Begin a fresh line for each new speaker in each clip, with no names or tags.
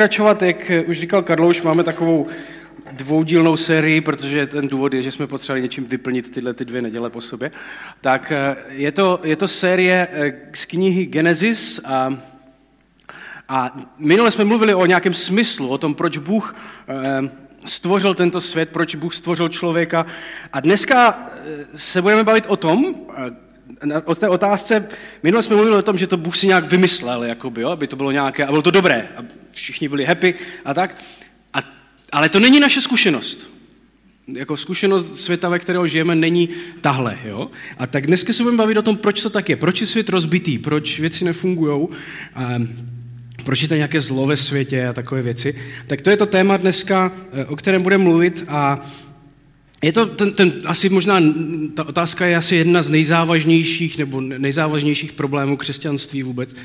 pokračovat, jak už říkal Karlouš, máme takovou dvoudílnou sérii, protože ten důvod je, že jsme potřebovali něčím vyplnit tyhle ty dvě neděle po sobě. Tak eh, je to, je to série eh, z knihy Genesis a, a minule jsme mluvili o nějakém smyslu, o tom, proč Bůh eh, stvořil tento svět, proč Bůh stvořil člověka. A dneska se budeme bavit o tom, o té otázce, minule jsme mluvili o tom, že to Bůh si nějak vymyslel, jakoby, jo, aby to bylo nějaké, a bylo to dobré, a všichni byli happy a tak. A, ale to není naše zkušenost. Jako zkušenost světa, ve kterého žijeme, není tahle. Jo? A tak dneska se budeme bavit o tom, proč to tak je, proč je svět rozbitý, proč věci nefungují, proč je to nějaké zlo ve světě a takové věci. Tak to je to téma dneska, eh, o kterém budeme mluvit a je to ten, ten, asi možná, ta otázka je asi jedna z nejzávažnějších nebo nejzávažnějších problémů křesťanství vůbec.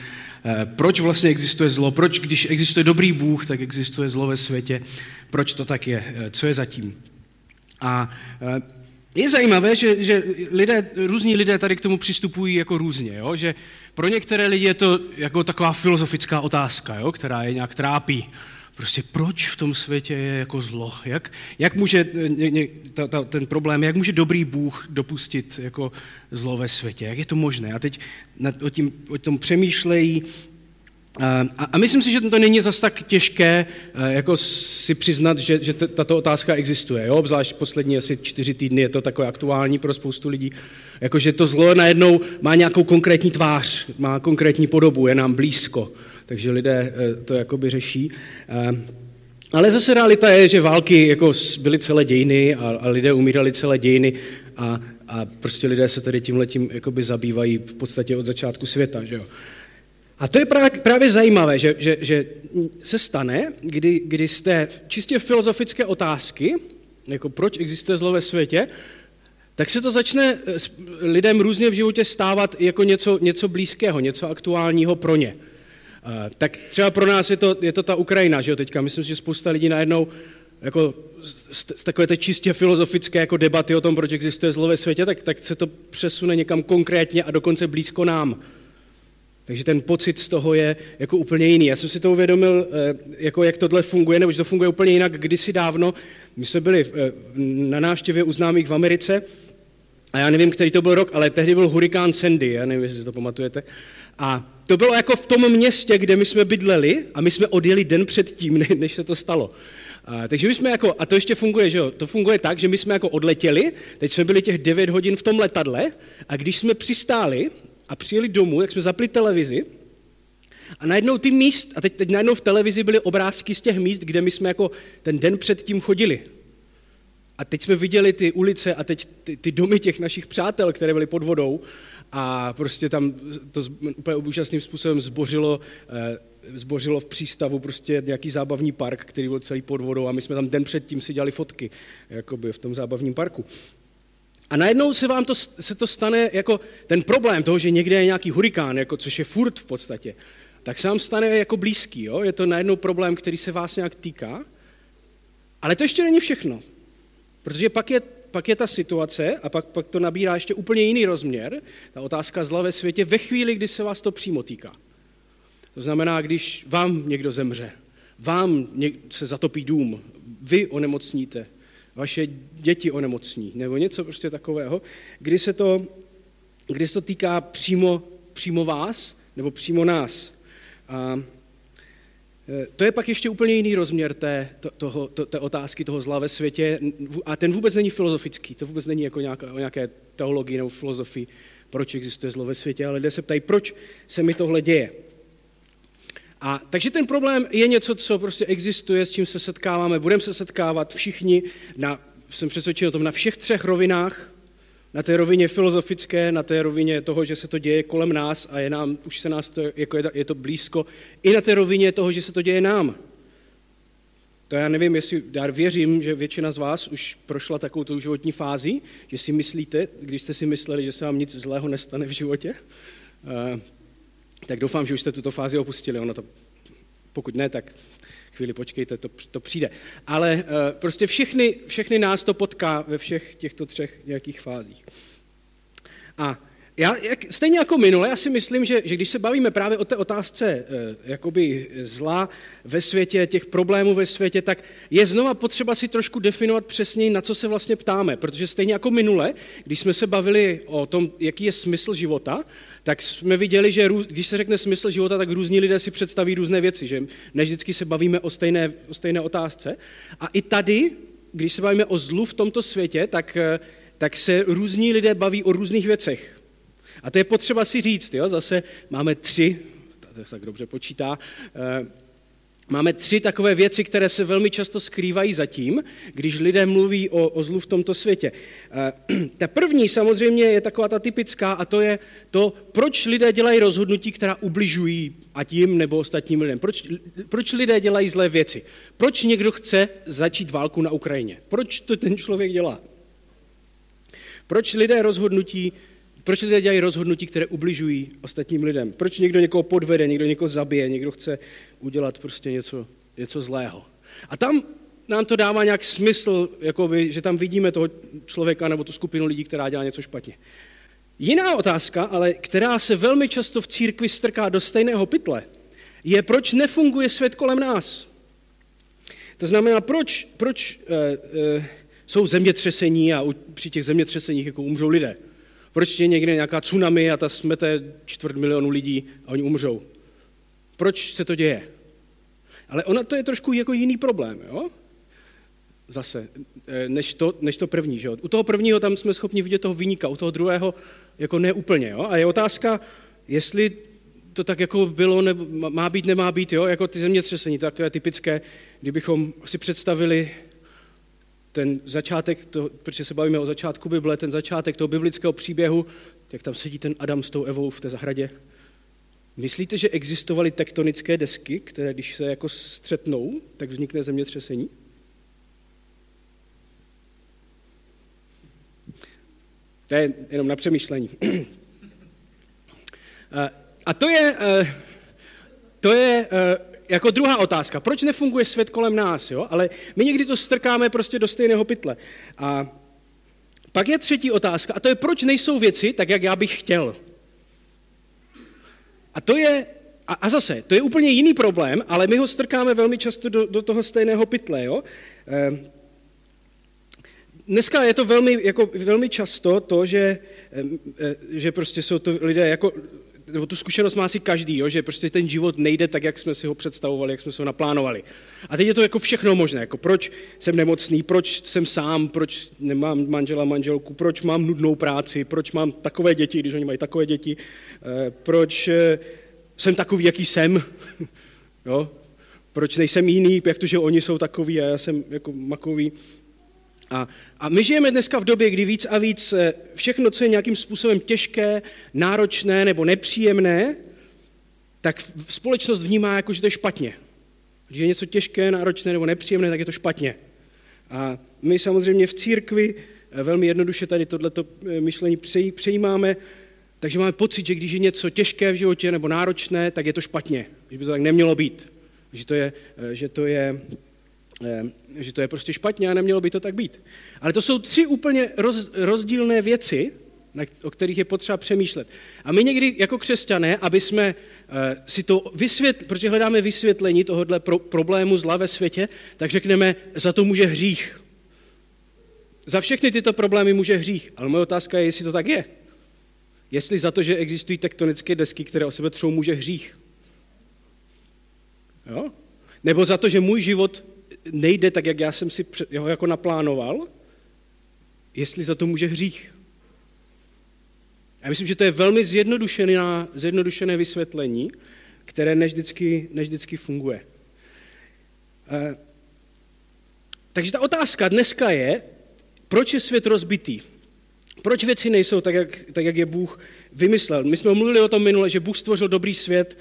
Eh, proč vlastně existuje zlo? Proč, když existuje dobrý Bůh, tak existuje zlo ve světě? Proč to tak je? Eh, co je zatím? A eh, je zajímavé, že, že lidé, různí lidé tady k tomu přistupují jako různě, jo? že pro některé lidi je to jako taková filozofická otázka, jo? která je nějak trápí. Prostě proč v tom světě je jako zlo? Jak, jak může ně, ně, ta, ta, ten problém, jak může dobrý Bůh dopustit jako zlo ve světě? Jak je to možné? A teď nad, o, tím, o tom přemýšlejí. A, a myslím si, že to není zas tak těžké jako si přiznat, že, že tato otázka existuje. Jo? Obzvlášť poslední asi čtyři týdny je to takové aktuální pro spoustu lidí. Jakože to zlo najednou má nějakou konkrétní tvář, má konkrétní podobu, je nám blízko takže lidé eh, to jakoby řeší. Eh, ale zase realita je, že války jako byly celé dějiny a, a lidé umírali celé dějiny a, a prostě lidé se tady tímhletím jakoby zabývají v podstatě od začátku světa. Že jo? A to je právě, zajímavé, že, že, že se stane, kdy, kdy jste čistě filozofické otázky, jako proč existuje zlo ve světě, tak se to začne eh, lidem různě v životě stávat jako něco, něco blízkého, něco aktuálního pro ně. Tak třeba pro nás je to, je to ta Ukrajina, že jo, teďka. Myslím si, že spousta lidí najednou jako z, z takové té čistě filozofické jako debaty o tom, proč existuje zlo ve světě, tak, tak se to přesune někam konkrétně a dokonce blízko nám. Takže ten pocit z toho je jako úplně jiný. Já jsem si to uvědomil, eh, jako jak tohle funguje, nebo že to funguje úplně jinak. Kdysi dávno, my jsme byli eh, na návštěvě u známých v Americe, a já nevím, který to byl rok, ale tehdy byl hurikán Sandy, já nevím, jestli si to pamatujete. A to bylo jako v tom městě, kde my jsme bydleli a my jsme odjeli den předtím, než se to stalo. A, takže my jsme jako, a to ještě funguje, že jo, to funguje tak, že my jsme jako odletěli, teď jsme byli těch 9 hodin v tom letadle a když jsme přistáli a přijeli domů, jak jsme zapli televizi a najednou ty míst, a teď, teď najednou v televizi byly obrázky z těch míst, kde my jsme jako ten den předtím chodili. A teď jsme viděli ty ulice a teď ty, ty domy těch našich přátel, které byly pod vodou a prostě tam to úplně úžasným způsobem zbořilo, eh, zbořilo v přístavu prostě nějaký zábavní park, který byl celý pod vodou a my jsme tam den předtím si dělali fotky jakoby v tom zábavním parku. A najednou se vám to, se to stane jako ten problém toho, že někde je nějaký hurikán, jako, což je furt v podstatě, tak se vám stane jako blízký. Jo? Je to najednou problém, který se vás nějak týká. Ale to ještě není všechno. Protože pak je pak je ta situace a pak, pak to nabírá ještě úplně jiný rozměr, ta otázka zla ve světě, ve chvíli, kdy se vás to přímo týká. To znamená, když vám někdo zemře, vám se zatopí dům, vy onemocníte, vaše děti onemocní, nebo něco prostě takového, kdy se to, kdy se to týká přímo, přímo vás, nebo přímo nás. A to je pak ještě úplně jiný rozměr té, to, toho, to, té otázky toho zla ve světě. A ten vůbec není filozofický, to vůbec není jako nějaká, o nějaké teologii nebo filozofii, proč existuje zlo ve světě, ale lidé se ptají, proč se mi tohle děje. A takže ten problém je něco, co prostě existuje, s čím se setkáváme, budeme se setkávat všichni, na, jsem přesvědčen o tom, na všech třech rovinách, na té rovině filozofické, na té rovině toho, že se to děje kolem nás a je nám, už se nás to, jako je, je to blízko, i na té rovině toho, že se to děje nám. To já nevím, jestli, já věřím, že většina z vás už prošla takovou tou životní fázi, že si myslíte, když jste si mysleli, že se vám nic zlého nestane v životě, eh, tak doufám, že už jste tuto fázi opustili. Ono to, pokud ne, tak chvíli počkejte, to, to přijde. Ale uh, prostě všechny, všechny nás to potká ve všech těchto třech nějakých fázích. A já, jak, stejně jako minule, já si myslím, že, že když se bavíme právě o té otázce e, jakoby zla ve světě, těch problémů ve světě, tak je znova potřeba si trošku definovat přesněji, na co se vlastně ptáme. Protože stejně jako minule, když jsme se bavili o tom, jaký je smysl života, tak jsme viděli, že růz, když se řekne smysl života, tak různí lidé si představí různé věci, že ne vždycky se bavíme o stejné, o stejné otázce. A i tady, když se bavíme o zlu v tomto světě, tak, tak se různí lidé baví o různých věcech. A to je potřeba si říct, jo? zase máme tři, tak dobře počítá, eh, Máme tři takové věci, které se velmi často skrývají zatím, když lidé mluví o, o zlu v tomto světě. Eh, ta první samozřejmě je taková ta typická a to je to, proč lidé dělají rozhodnutí, která ubližují ať jim nebo ostatním lidem. Proč, proč lidé dělají zlé věci? Proč někdo chce začít válku na Ukrajině? Proč to ten člověk dělá? Proč lidé rozhodnutí proč lidé dělají rozhodnutí, které ubližují ostatním lidem? Proč někdo někoho podvede, někdo někoho zabije, někdo chce udělat prostě něco, něco zlého? A tam nám to dává nějak smysl, jakoby, že tam vidíme toho člověka nebo tu skupinu lidí, která dělá něco špatně. Jiná otázka, ale která se velmi často v církvi strká do stejného pytle, je, proč nefunguje svět kolem nás. To znamená, proč, proč uh, uh, jsou zemětřesení a při těch zemětřeseních jako umřou lidé. Proč je někde nějaká tsunami a ta smete čtvrt milionu lidí a oni umřou? Proč se to děje? Ale ona to je trošku jako jiný problém, jo? Zase, eh, než to, než to první, že jo? U toho prvního tam jsme schopni vidět toho vyníka, u toho druhého jako neúplně, jo? A je otázka, jestli to tak jako bylo, nebo má být, nemá být, jo? Jako ty zemětřesení, takové typické, kdybychom si představili ten začátek, to, protože se bavíme o začátku Bible, ten začátek toho biblického příběhu, jak tam sedí ten Adam s tou Evou v té zahradě. Myslíte, že existovaly tektonické desky, které když se jako střetnou, tak vznikne zemětřesení? To je jenom na přemýšlení. A to je, eh, to je eh, jako druhá otázka, proč nefunguje svět kolem nás, jo? ale my někdy to strkáme prostě do stejného pytle. A pak je třetí otázka, a to je, proč nejsou věci tak, jak já bych chtěl. A to je, a, a zase, to je úplně jiný problém, ale my ho strkáme velmi často do, do toho stejného pytle. Jo? E, Dneska je to velmi, jako, velmi často to, že, že prostě jsou to lidé jako nebo tu zkušenost má si každý, jo, že prostě ten život nejde tak, jak jsme si ho představovali, jak jsme si ho naplánovali. A teď je to jako všechno možné, jako proč jsem nemocný, proč jsem sám, proč nemám manžela, manželku, proč mám nudnou práci, proč mám takové děti, když oni mají takové děti, eh, proč eh, jsem takový, jaký jsem, jo, proč nejsem jiný, jak to, že oni jsou takový a já jsem jako makový. A, a my žijeme dneska v době, kdy víc a víc eh, všechno, co je nějakým způsobem těžké, náročné nebo nepříjemné, tak společnost vnímá jako, že to je špatně. Že je něco těžké, náročné nebo nepříjemné, tak je to špatně. A my samozřejmě v církvi eh, velmi jednoduše tady tohleto eh, myšlení přejímáme, takže máme pocit, že když je něco těžké v životě nebo náročné, tak je to špatně. Že by to tak nemělo být. Že to je, že to je že to je prostě špatně a nemělo by to tak být. Ale to jsou tři úplně roz, rozdílné věci, o kterých je potřeba přemýšlet. A my někdy jako křesťané, aby jsme eh, si to vysvětlili, protože hledáme vysvětlení tohohle pro, problému zla ve světě, tak řekneme, za to může hřích. Za všechny tyto problémy může hřích. Ale moje otázka je, jestli to tak je. Jestli za to, že existují tektonické desky, které o sebe třou, může hřích. Jo? Nebo za to, že můj život nejde tak, jak já jsem si ho jako naplánoval, jestli za to může hřích. Já myslím, že to je velmi zjednodušené, vysvětlení, které než vždycky, než vždycky funguje. E, takže ta otázka dneska je, proč je svět rozbitý? Proč věci nejsou tak, jak, tak, jak je Bůh vymyslel? My jsme mluvili o tom minule, že Bůh stvořil dobrý svět,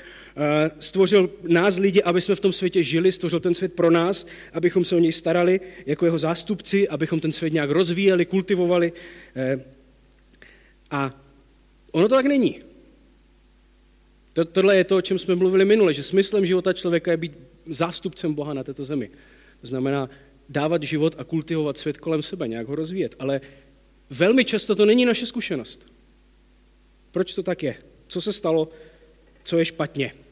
stvořil nás lidi, aby jsme v tom světě žili, stvořil ten svět pro nás, abychom se o něj starali jako jeho zástupci, abychom ten svět nějak rozvíjeli, kultivovali. Eh, a ono to tak není. Tohle je to, o čem jsme mluvili minule, že smyslem života člověka je být zástupcem Boha na této zemi. To znamená dávat život a kultivovat svět kolem sebe, nějak ho rozvíjet. Ale velmi často to není naše zkušenost. Proč to tak je? Co se stalo? Co je špatně?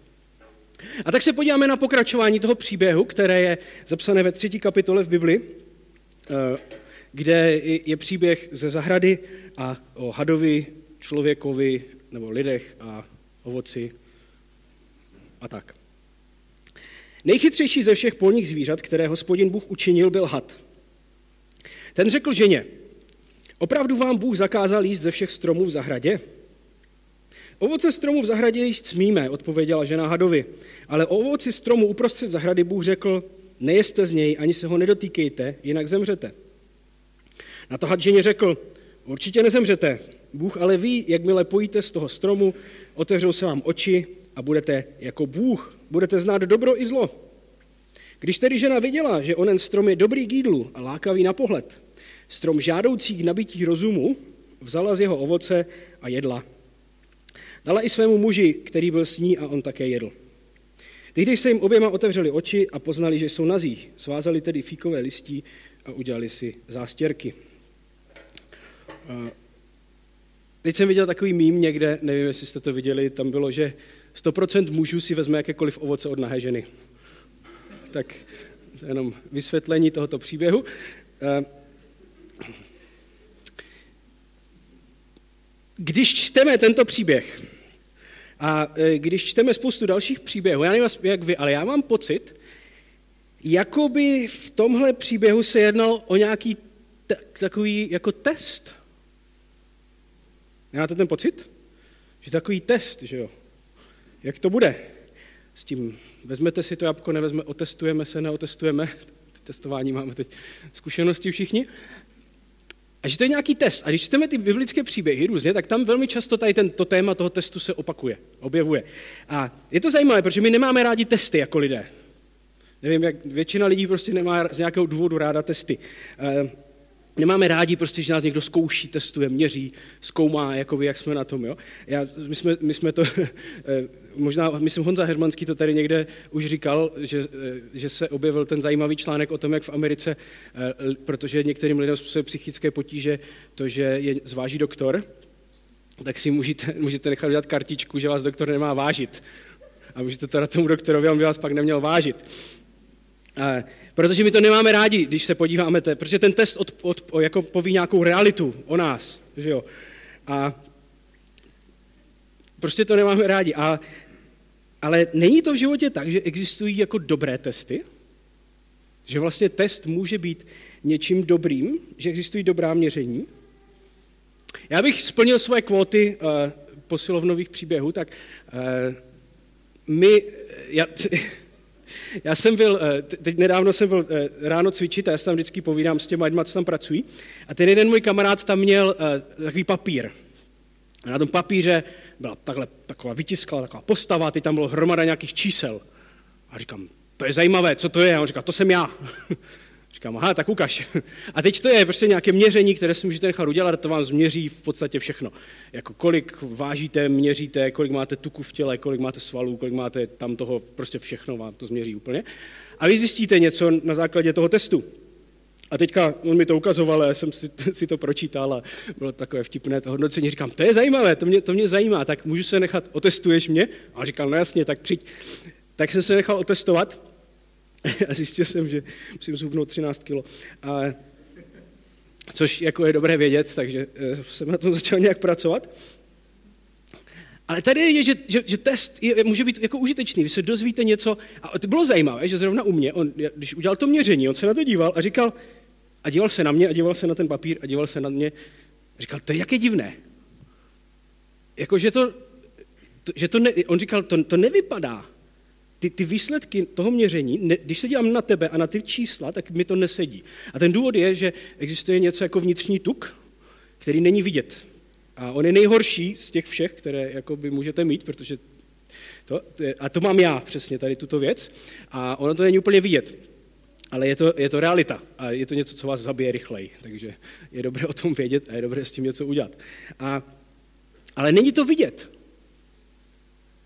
A tak se podíváme na pokračování toho příběhu, které je zapsané ve třetí kapitole v Bibli, eh, kde je příběh ze zahrady a o hadovi, člověkovi nebo lidech a ovoci a tak. Nejchytřejší ze všech polních zvířat, které hospodin Bůh učinil, byl had. Ten řekl ženě, opravdu vám Bůh zakázal jíst ze všech stromů v zahradě? Ovoce stromu v zahradě jíst smíme, odpověděla žena hadovi, ale o ovoci stromu uprostřed zahrady Bůh řekl, nejeste z něj, ani se ho nedotýkejte, jinak zemřete. Na to had ženě řekl, určitě nezemřete, Bůh ale ví, jakmile pojíte z toho stromu, otevřou se vám oči a budete jako Bůh, budete znát dobro i zlo. Když tedy žena viděla, že onen strom je dobrý k jídlu a lákavý na pohled, strom žádoucí k nabití rozumu, vzala z jeho ovoce a jedla. Dala i svému muži, který byl s ní a on také jedl. Tehdy se jim oběma otevřeli oči a poznali, že jsou nazí. Svázali tedy fíkové listí a udělali si zástěrky. Teď jsem viděl takový mím někde, nevím, jestli jste to viděli, tam bylo, že 100% mužů si vezme jakékoliv ovoce od nahé ženy. Tak to je jenom vysvětlení tohoto příběhu. Když čteme tento příběh a e, když čteme spoustu dalších příběhů, já nevím, jak vy, ale já mám pocit, jako by v tomhle příběhu se jednalo o nějaký takový jako test. Máte ten pocit? Že takový test, že jo? Jak to bude? S tím vezmete si to jabko, nevezme, otestujeme se, neotestujeme. Testování máme teď zkušenosti všichni. A že to je nějaký test. A když čteme ty biblické příběhy různě, tak tam velmi často tady tento téma toho testu se opakuje, objevuje. A je to zajímavé, protože my nemáme rádi testy jako lidé. Nevím, jak většina lidí prostě nemá z nějakého důvodu ráda testy. Nemáme rádi prostě, že nás někdo zkouší, testuje, měří, zkoumá, jakoby, jak jsme na tom. Jo? Já, my, jsme, my jsme to, eh, možná, myslím, Honza Hermanský to tady někde už říkal, že, eh, že se objevil ten zajímavý článek o tom, jak v Americe, eh, protože některým lidem způsobuje psychické potíže to, že je zváží doktor, tak si můžete, můžete nechat udělat kartičku, že vás doktor nemá vážit. A můžete dát tomu doktorovi, on by vás pak neměl vážit. Protože my to nemáme rádi, když se podíváme, te, protože ten test od, od, jako poví nějakou realitu o nás. Že jo? A prostě to nemáme rádi. A, ale není to v životě tak, že existují jako dobré testy? Že vlastně test může být něčím dobrým, že existují dobrá měření? Já bych splnil svoje kvóty uh, posilovnových příběhů, tak uh, my, já, Já jsem byl, eh, teď nedávno jsem byl eh, ráno cvičit a já se tam vždycky povídám s těma lidmi, co tam pracují. A ten jeden můj kamarád tam měl eh, takový papír. A na tom papíře byla takhle, taková vytiskla, taková postava, ty tam bylo hromada nějakých čísel. A říkám, to je zajímavé, co to je? A on říká, to jsem já. Říkám, aha, tak ukaž. A teď to je prostě nějaké měření, které si můžete nechat udělat, to vám změří v podstatě všechno. Jako kolik vážíte, měříte, kolik máte tuku v těle, kolik máte svalů, kolik máte tam toho, prostě všechno vám to změří úplně. A vy zjistíte něco na základě toho testu. A teďka on mi to ukazoval, já jsem si, si to pročítal a bylo takové vtipné to hodnocení. Říkám, to je zajímavé, to mě, to mě zajímá, tak můžu se nechat, otestuješ mě? A on říkal, no jasně, tak přijď. Tak jsem se nechal otestovat a zjistil jsem, že musím zhubnout 13 kilo. A, což jako je dobré vědět, takže eh, jsem na tom začal nějak pracovat. Ale tady je, že, že, že test je, může být jako užitečný, vy se dozvíte něco. A to bylo zajímavé, že zrovna u mě, on, když udělal to měření, on se na to díval a říkal, a díval se na mě, a díval se na ten papír, a díval se na mě, a říkal, to je jak je divné. Jako, že to, to že to ne, on říkal, to, to nevypadá, ty, ty výsledky toho měření, ne, když se dívám na tebe a na ty čísla, tak mi to nesedí. A ten důvod je, že existuje něco jako vnitřní tuk, který není vidět. A on je nejhorší z těch všech, které jakoby můžete mít, protože to, a to mám já přesně tady tuto věc. A ono to není úplně vidět. Ale je to, je to realita a je to něco, co vás zabije rychleji. Takže je dobré o tom vědět a je dobré s tím něco udělat. A, ale není to vidět.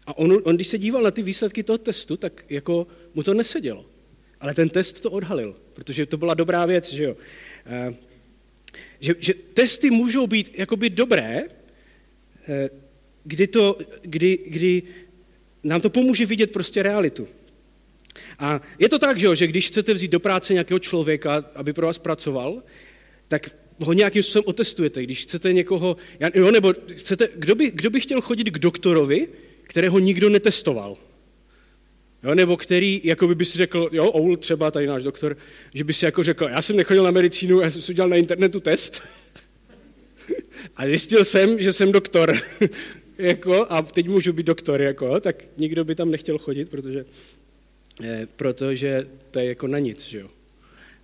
A on, on, když se díval na ty výsledky toho testu, tak jako mu to nesedělo. Ale ten test to odhalil, protože to byla dobrá věc, že jo. E, že, že testy můžou být jakoby dobré, e, kdy, to, kdy, kdy nám to pomůže vidět prostě realitu. A je to tak, že, jo, že když chcete vzít do práce nějakého člověka, aby pro vás pracoval, tak ho nějakým způsobem otestujete. Když chcete někoho, jo, nebo chcete, kdo by, kdo by chtěl chodit k doktorovi, kterého nikdo netestoval? Jo, nebo který, jako by si řekl, jo, Oul třeba, tady náš doktor, že by si jako řekl, já jsem nechodil na medicínu, já jsem si udělal na internetu test a zjistil jsem, že jsem doktor. jako, a teď můžu být doktor, jako, tak nikdo by tam nechtěl chodit, protože, eh, protože to je jako na nic, že jo.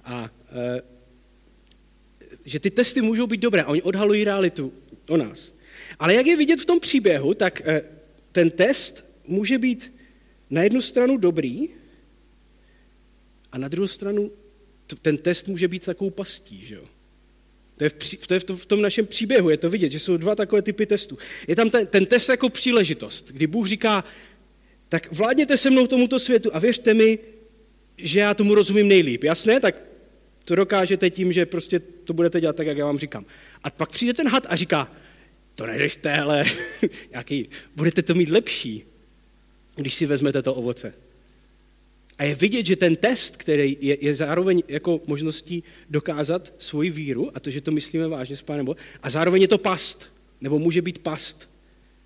A eh, že ty testy můžou být dobré, oni odhalují realitu o nás. Ale jak je vidět v tom příběhu, tak eh, ten test může být na jednu stranu dobrý a na druhou stranu ten test může být takovou pastí, že jo. To je, v, to je v, to, v tom našem příběhu, je to vidět, že jsou dva takové typy testů. Je tam ten, ten test jako příležitost, kdy Bůh říká, tak vládněte se mnou tomuto světu a věřte mi, že já tomu rozumím nejlíp. Jasné? Tak to dokážete tím, že prostě to budete dělat tak, jak já vám říkám. A pak přijde ten had a říká, to neřešte, ale nějaký, budete to mít lepší, když si vezmete to ovoce. A je vidět, že ten test, který je, je zároveň jako možností dokázat svoji víru a to, že to myslíme vážně s Pánem a zároveň je to past, nebo může být past,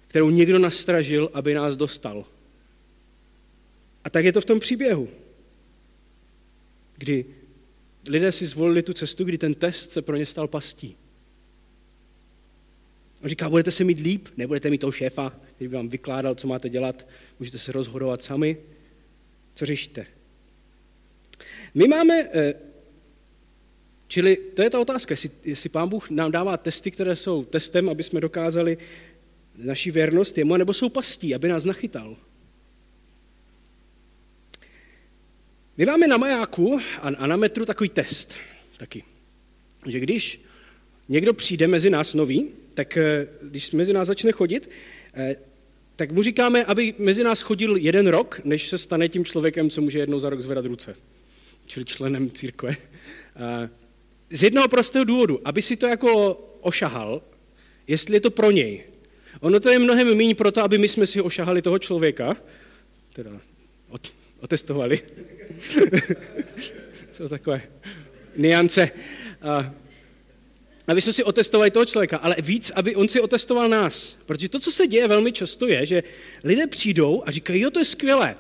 kterou někdo nastražil, aby nás dostal. A tak je to v tom příběhu, kdy lidé si zvolili tu cestu, kdy ten test se pro ně stal pastí. On říká, budete se mít líp, nebudete mít toho šéfa, který by vám vykládal, co máte dělat, můžete se rozhodovat sami. Co řešíte? My máme, eh, čili to je ta otázka, jestli, jestli pán Bůh nám dává testy, které jsou testem, aby jsme dokázali naši věrnost jemu, nebo jsou pastí, aby nás nachytal. My máme na majáku a na metru takový test taky, že když někdo přijde mezi nás nový, tak eh, když mezi nás začne chodit, eh, tak mu říkáme, aby mezi nás chodil jeden rok, než se stane tím člověkem, co může jednou za rok zvedat ruce, čili členem církve. Eh, z jednoho prostého důvodu, aby si to jako ošahal, jestli je to pro něj. Ono to je mnohem méně pro to, aby my jsme si ošahali toho člověka, teda otestovali. Jsou takové niance. Aby jsme si otestovali toho člověka, ale víc, aby on si otestoval nás. Protože to, co se děje velmi často, je, že lidé přijdou a říkají, jo, to je skvělé,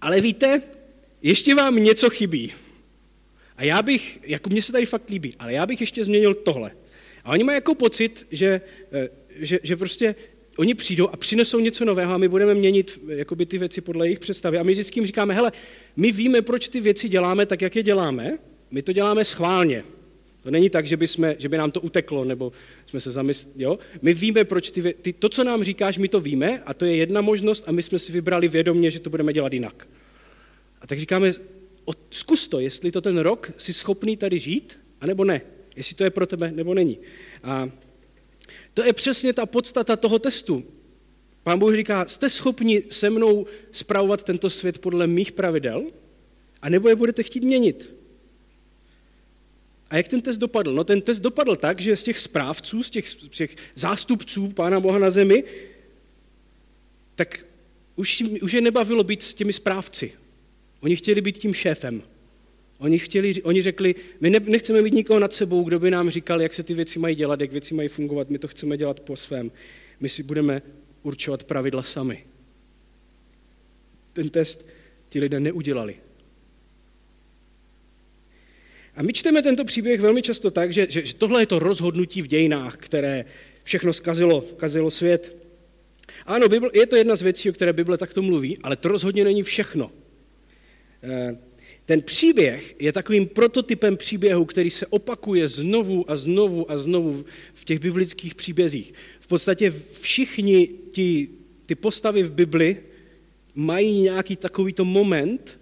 ale víte, ještě vám něco chybí. A já bych, jako mně se tady fakt líbí, ale já bych ještě změnil tohle. A oni mají jako pocit, že, eh, že, že prostě oni přijdou a přinesou něco nového a my budeme měnit jakoby, ty věci podle jejich představy. A my vždycky jim říkáme, hele, my víme, proč ty věci děláme tak, jak je děláme, my to děláme schválně. To není tak, že by, jsme, že by nám to uteklo, nebo jsme se zamysleli, jo? My víme, proč ty, ty, to, co nám říkáš, my to víme a to je jedna možnost a my jsme si vybrali vědomě, že to budeme dělat jinak. A tak říkáme, zkus to, jestli to ten rok si schopný tady žít, anebo ne. Jestli to je pro tebe, nebo není. A to je přesně ta podstata toho testu. Pán Bůh říká, jste schopni se mnou spravovat tento svět podle mých pravidel, a nebo je budete chtít měnit. A jak ten test dopadl? No ten test dopadl tak, že z těch správců, z těch, z těch zástupců Pána Boha na zemi, tak už, už je nebavilo být s těmi správci. Oni chtěli být tím šéfem. Oni, chtěli, oni řekli, my ne, nechceme mít nikoho nad sebou, kdo by nám říkal, jak se ty věci mají dělat, jak věci mají fungovat, my to chceme dělat po svém. My si budeme určovat pravidla sami. Ten test ti lidé neudělali. A my čteme tento příběh velmi často tak, že, že, že tohle je to rozhodnutí v dějinách, které všechno zkazilo, zkazilo svět. Ano, je to jedna z věcí, o které Bible takto mluví, ale to rozhodně není všechno. Eh, ten příběh je takovým prototypem příběhu, který se opakuje znovu a znovu a znovu v těch biblických příbězích. V podstatě všichni ti, ty postavy v Bibli mají nějaký takovýto moment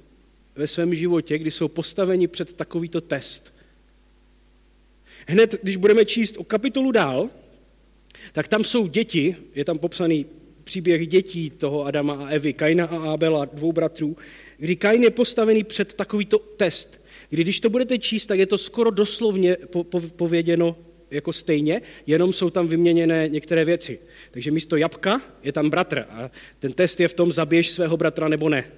ve svém životě, kdy jsou postaveni před takovýto test. Hned, když budeme číst o kapitolu dál, tak tam jsou děti, je tam popsaný příběh dětí toho Adama a Evy, Kaina a Abela, dvou bratrů, kdy Kain je postavený před takovýto test, kdy když to budete číst, tak je to skoro doslovně po, po, pověděno jako stejně, jenom jsou tam vyměněné některé věci. Takže místo jabka je tam bratr a ten test je v tom, zabiješ svého bratra nebo ne.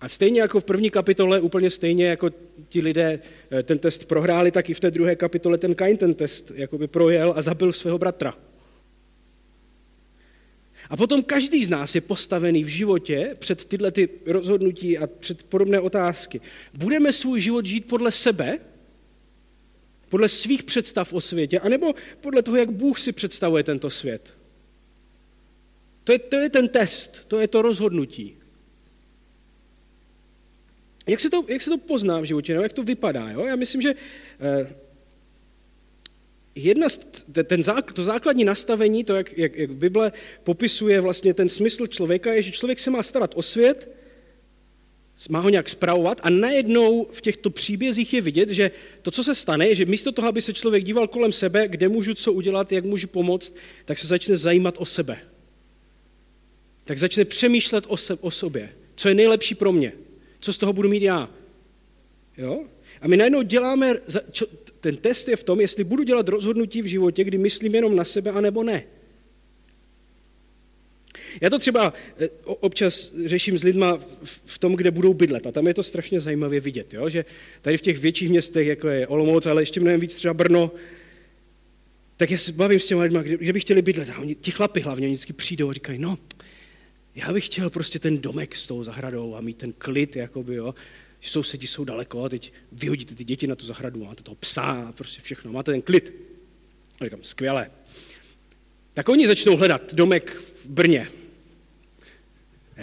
A stejně jako v první kapitole, úplně stejně jako ti lidé eh, ten test prohráli, tak i v té druhé kapitole ten Kain ten test jakoby projel a zabil svého bratra. A potom každý z nás je postavený v životě před tyhle ty rozhodnutí a před podobné otázky. Budeme svůj život žít podle sebe, podle svých představ o světě, anebo podle toho, jak Bůh si představuje tento svět. To je, to je ten test, to je to rozhodnutí. Jak se to, jak se to pozná v životě, no? jak to vypadá? Jo? Já myslím, že eh, jedna, ten, to základní nastavení, to, jak, jak, jak Bible popisuje vlastně ten smysl člověka, je, že člověk se má starat o svět, má ho nějak zpravovat a najednou v těchto příbězích je vidět, že to, co se stane, je, že místo toho, aby se člověk díval kolem sebe, kde můžu co udělat, jak můžu pomoct, tak se začne zajímat o sebe. Tak začne přemýšlet o, se, o sobě. Co je nejlepší pro mě? Co z toho budu mít já? Jo? A my najednou děláme, ten test je v tom, jestli budu dělat rozhodnutí v životě, kdy myslím jenom na sebe, anebo ne. Já to třeba eh, občas řeším s lidma v tom, kde budou bydlet a tam je to strašně zajímavě vidět, jo? že tady v těch větších městech, jako je Olomouc, ale ještě mnohem víc třeba Brno, tak já se bavím s těmi lidmi, kde, kde by chtěli bydlet. A oni, ti chlapi hlavně, oni vždycky přijdou a říkají, no, já bych chtěl prostě ten domek s tou zahradou a mít ten klid, jakoby, jo. Sousedi jsou daleko a teď vyhodíte ty děti na tu zahradu, máte toho psa a prostě všechno, máte ten klid. A říkám, skvělé. Tak oni začnou hledat domek v Brně.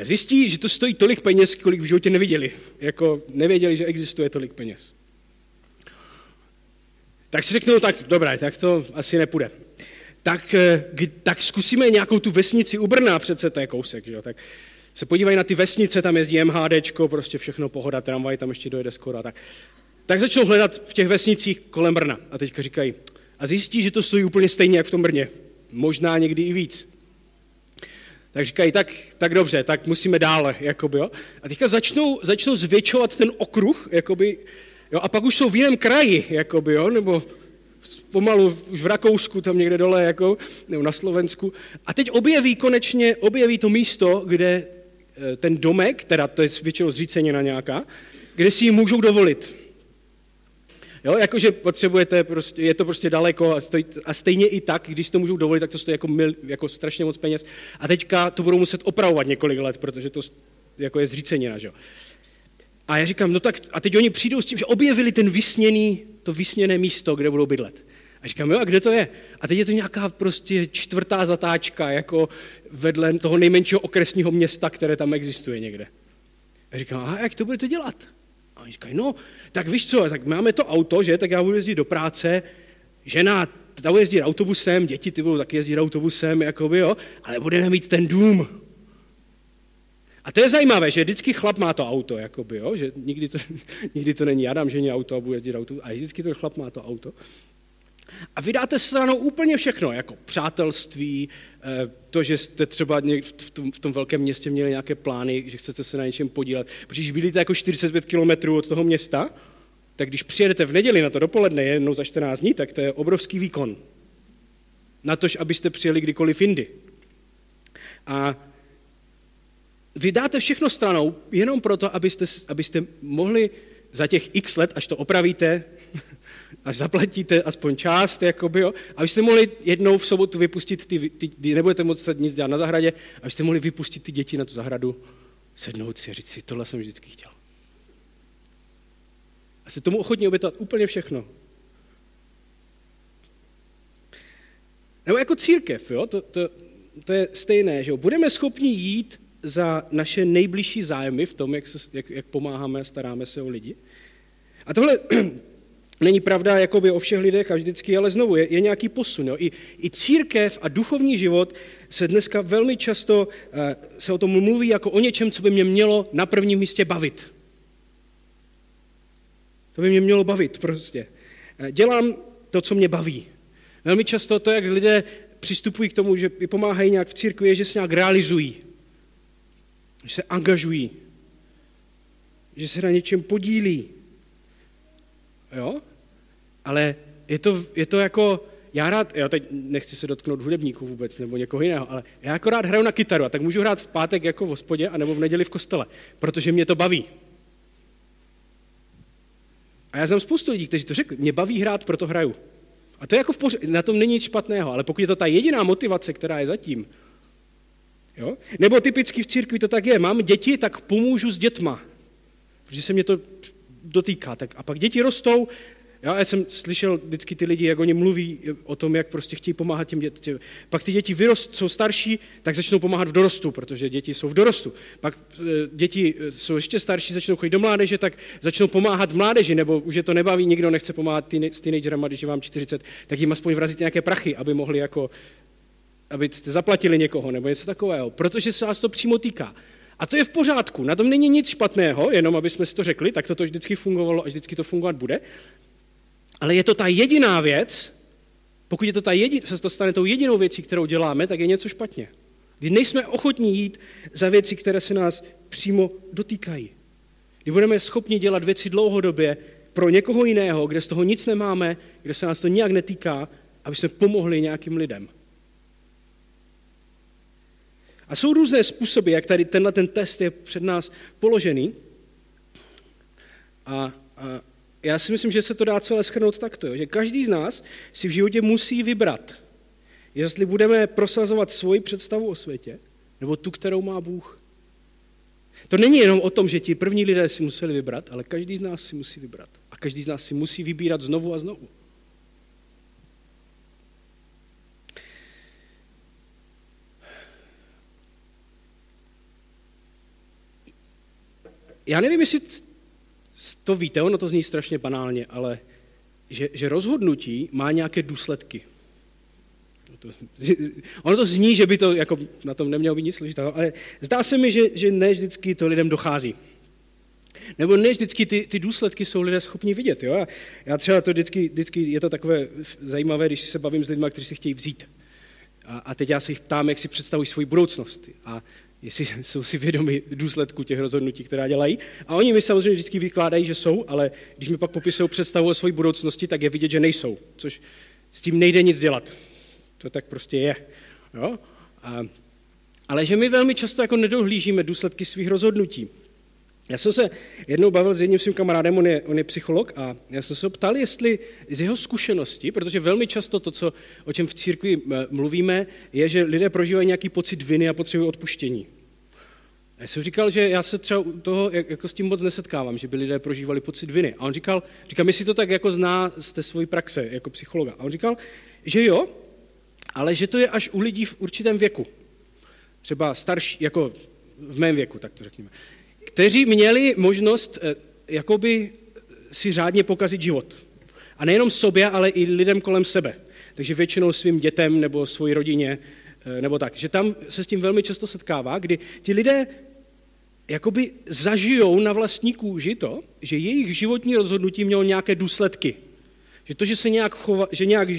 Zjistí, že to stojí tolik peněz, kolik v životě neviděli. Jako nevěděli, že existuje tolik peněz. Tak si řeknou, tak dobré, tak to asi nepůjde tak, eh, tak zkusíme nějakou tu vesnici u Brna, přece to je kousek, že? tak se podívají na ty vesnice, tam jezdí MHDčko, prostě všechno pohoda, tramvaj tam ještě dojede skoro. Tak, tak začnou hledat v těch vesnicích kolem Brna a teďka říkají, a zjistí, že to stojí úplně stejně, jak v tom Brně. Možná někdy i víc. Tak říkají, tak, tak dobře, tak musíme dále, jakoby, jo. A teďka začnou, začnou zvětšovat ten okruh, jakoby, jo, a pak už jsou v jiném kraji, jakoby, jo, nebo pomalu už v Rakousku, tam někde dole, jako, nebo na Slovensku. A teď objeví konečně, objeví to místo, kde eh, ten domek, teda to je většinou zřícenina nějaká, kde si ji můžou dovolit. Jo, jakože potřebujete, prostě, je to prostě daleko a, stojí, a stejně i tak, když to můžou dovolit, tak to stojí jako, mil, jako strašně moc peněz. A teďka to budou muset opravovat několik let, protože to jako je zřícenina. Že? A já říkám, no tak a teď oni přijdou s tím, že objevili ten vysněný, to vysněné místo, kde budou bydlet. A říkám, jo, a kde to je? A teď je to nějaká prostě čtvrtá zatáčka, jako vedle toho nejmenšího okresního města, které tam existuje někde. A říkám, a jak to budete dělat? A oni říkají, no, tak víš co, tak máme to auto, že, tak já budu jezdit do práce, žena, ta bude jezdit autobusem, děti ty budou taky jezdit autobusem, jakoby, jo, ale budeme mít ten dům. A to je zajímavé, že vždycky chlap má to auto, jakoby, jo, že nikdy to, nikdy to není Adam, že auto a bude jezdit auto, ale vždycky ten chlap má to auto. A vydáte stranou úplně všechno, jako přátelství, eh, to, že jste třeba v tom, v tom velkém městě měli nějaké plány, že chcete se na něčem podílet. Protože když bydlíte jako 45 kilometrů od toho města, tak když přijedete v neděli na to dopoledne, jednou za 14 dní, tak to je obrovský výkon. Na tož, abyste přijeli kdykoliv jindy. A vydáte všechno stranou jenom proto, abyste, abyste mohli za těch x let, až to opravíte, až zaplatíte aspoň část, jakoby, jo, abyste mohli jednou v sobotu vypustit ty, ty, ty nebudete moct nic dělat na zahradě, abyste mohli vypustit ty děti na tu zahradu, sednout si a říct si, tohle jsem vždycky chtěl. A se tomu ochotně obětovat úplně všechno. Nebo jako církev, jo? To, to, to je stejné, že jo? budeme schopni jít za naše nejbližší zájmy v tom, jak, se, jak, jak pomáháme, staráme se o lidi. A tohle není pravda jakoby o všech lidech a vždycky, ale znovu je, je nějaký posun. Jo? I, I církev a duchovní život se dneska velmi často uh, se o tom mluví jako o něčem, co by mě mělo na prvním místě bavit. To by mě mělo bavit prostě. Uh, dělám to, co mě baví. Velmi často to, jak lidé přistupují k tomu, že pomáhají nějak v církvi, je, že se nějak realizují. Že se angažují. Že se na něčem podílí. Jo? Ale je to, je to jako, já rád, já teď nechci se dotknout hudebníků vůbec nebo někoho jiného, ale já jako rád hraju na kytaru a tak můžu hrát v pátek jako v hospodě a nebo v neděli v kostele, protože mě to baví. A já znám spoustu lidí, kteří to řekli, mě baví hrát, proto hraju. A to je jako v poř- na tom není nic špatného, ale pokud je to ta jediná motivace, která je zatím, jo? nebo typicky v církvi to tak je, mám děti, tak pomůžu s dětma, protože se mě to dotýká. Tak a pak děti rostou já jsem slyšel vždycky ty lidi, jak oni mluví o tom, jak prostě chtějí pomáhat těm dětem. Pak ty děti vyrost, jsou starší, tak začnou pomáhat v dorostu, protože děti jsou v dorostu. Pak e, děti e, jsou ještě starší, začnou chodit do mládeže, tak začnou pomáhat mládeži, nebo už je to nebaví, nikdo nechce pomáhat s teenagerama, když je vám 40, tak jim aspoň vrazit nějaké prachy, aby mohli jako, aby jste zaplatili někoho, nebo něco takového, protože se vás to přímo týká. A to je v pořádku, na tom není nic špatného, jenom aby jsme si to řekli, tak to vždycky fungovalo a vždycky to fungovat bude. Ale je to ta jediná věc, pokud je to ta jedin, se to stane tou jedinou věcí, kterou děláme, tak je něco špatně. Kdy nejsme ochotní jít za věci, které se nás přímo dotýkají. Kdy budeme schopni dělat věci dlouhodobě pro někoho jiného, kde z toho nic nemáme, kde se nás to nijak netýká, aby jsme pomohli nějakým lidem. A jsou různé způsoby, jak tady tenhle ten test je před nás položený. A, a já si myslím, že se to dá celé schrnout takto, že každý z nás si v životě musí vybrat, jestli budeme prosazovat svoji představu o světě, nebo tu, kterou má Bůh. To není jenom o tom, že ti první lidé si museli vybrat, ale každý z nás si musí vybrat. A každý z nás si musí vybírat znovu a znovu. Já nevím, jestli to víte, ono to zní strašně banálně, ale že, že rozhodnutí má nějaké důsledky. Ono to zní, že by to jako na tom nemělo být nic složitého, ale zdá se mi, že, že ne vždycky to lidem dochází. Nebo ne vždycky ty, ty důsledky jsou lidé schopni vidět. Jo? Já třeba to vždycky, vždycky, je to takové zajímavé, když se bavím s lidmi, kteří si chtějí vzít. A, a teď já se jich ptám, jak si představují svoji budoucnost. A jestli jsou si vědomi důsledku těch rozhodnutí, která dělají. A oni mi samozřejmě vždycky vykládají, že jsou, ale když mi pak popisují představu o své budoucnosti, tak je vidět, že nejsou, což s tím nejde nic dělat. To tak prostě je. Jo? A, ale že my velmi často jako nedohlížíme důsledky svých rozhodnutí. Já jsem se jednou bavil s jedním svým kamarádem, on je, on je psycholog, a já jsem se ho ptal, jestli z jeho zkušenosti, protože velmi často to, co, o čem v církvi mluvíme, je, že lidé prožívají nějaký pocit viny a potřebují odpuštění. Já jsem říkal, že já se třeba toho jako s tím moc nesetkávám, že by lidé prožívali pocit viny. A on říkal, říkám, jestli to tak jako zná z té svojí praxe jako psychologa. A on říkal, že jo, ale že to je až u lidí v určitém věku. Třeba starší, jako v mém věku, tak to řekněme kteří měli možnost eh, jakoby si řádně pokazit život. A nejenom sobě, ale i lidem kolem sebe. Takže většinou svým dětem nebo svoji rodině, nebo tak. Že tam se s tím velmi často setkává, kdy ti lidé jakoby zažijou na vlastní kůži to, že jejich životní rozhodnutí mělo nějaké důsledky. Že to, že se nějak, chova, že nějak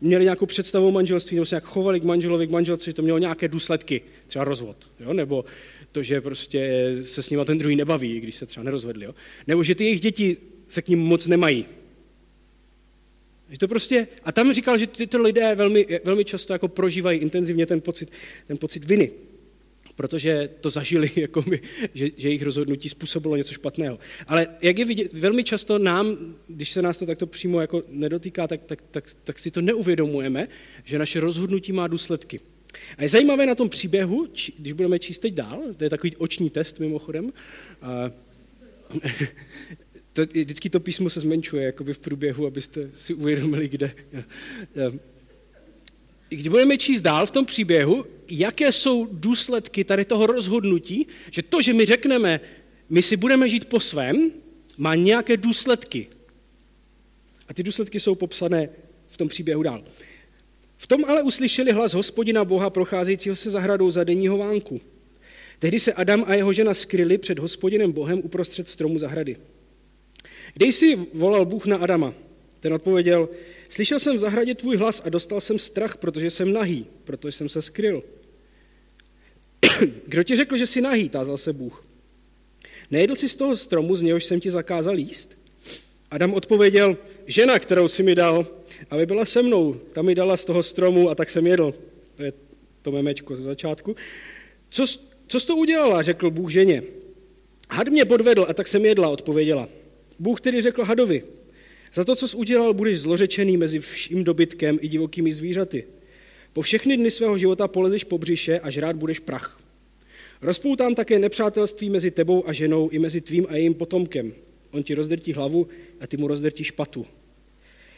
měli nějakou představu o manželství, nebo se nějak chovali k manželovi, k manželce, že to mělo nějaké důsledky, třeba rozvod, jo? nebo to, že prostě se s nima ten druhý nebaví, když se třeba nerozvedli. Jo? Nebo že ty jejich děti se k ním moc nemají. Že to prostě, a tam říkal, že tyto lidé velmi, velmi často jako prožívají intenzivně ten pocit, ten pocit viny, protože to zažili, jako my, že, že jejich rozhodnutí způsobilo něco špatného. Ale jak je vidět, velmi často nám, když se nás to takto přímo jako nedotýká, tak, tak, tak, tak si to neuvědomujeme, že naše rozhodnutí má důsledky. A je zajímavé na tom příběhu, když budeme číst teď dál, to je takový oční test mimochodem, a, to, vždycky to písmo se zmenšuje jakoby v průběhu, abyste si uvědomili, kde. Když budeme číst dál v tom příběhu, jaké jsou důsledky tady toho rozhodnutí, že to, že my řekneme, my si budeme žít po svém, má nějaké důsledky. A ty důsledky jsou popsané v tom příběhu dál. V tom ale uslyšeli hlas hospodina Boha procházejícího se zahradou za denního vánku. Tehdy se Adam a jeho žena skryli před hospodinem Bohem uprostřed stromu zahrady. Kde jsi volal Bůh na Adama? Ten odpověděl, slyšel jsem v zahradě tvůj hlas a dostal jsem strach, protože jsem nahý, protože jsem se skryl. Kdo ti řekl, že jsi nahý, tázal se Bůh. Nejedl jsi z toho stromu, z něhož jsem ti zakázal jíst? Adam odpověděl, žena, kterou si mi dal,
aby byla se mnou. Tam mi dala z toho stromu a tak jsem jedl. To je to memečko ze začátku. Co, co jsi to udělala, řekl Bůh ženě. Had mě podvedl a tak jsem jedla, odpověděla. Bůh tedy řekl hadovi, za to, co jsi udělal, budeš zlořečený mezi vším dobytkem i divokými zvířaty. Po všechny dny svého života polezeš po břiše a žrát budeš prach. Rozpoutám také nepřátelství mezi tebou a ženou i mezi tvým a jejím potomkem. On ti rozdrtí hlavu a ty mu rozdrtí špatu.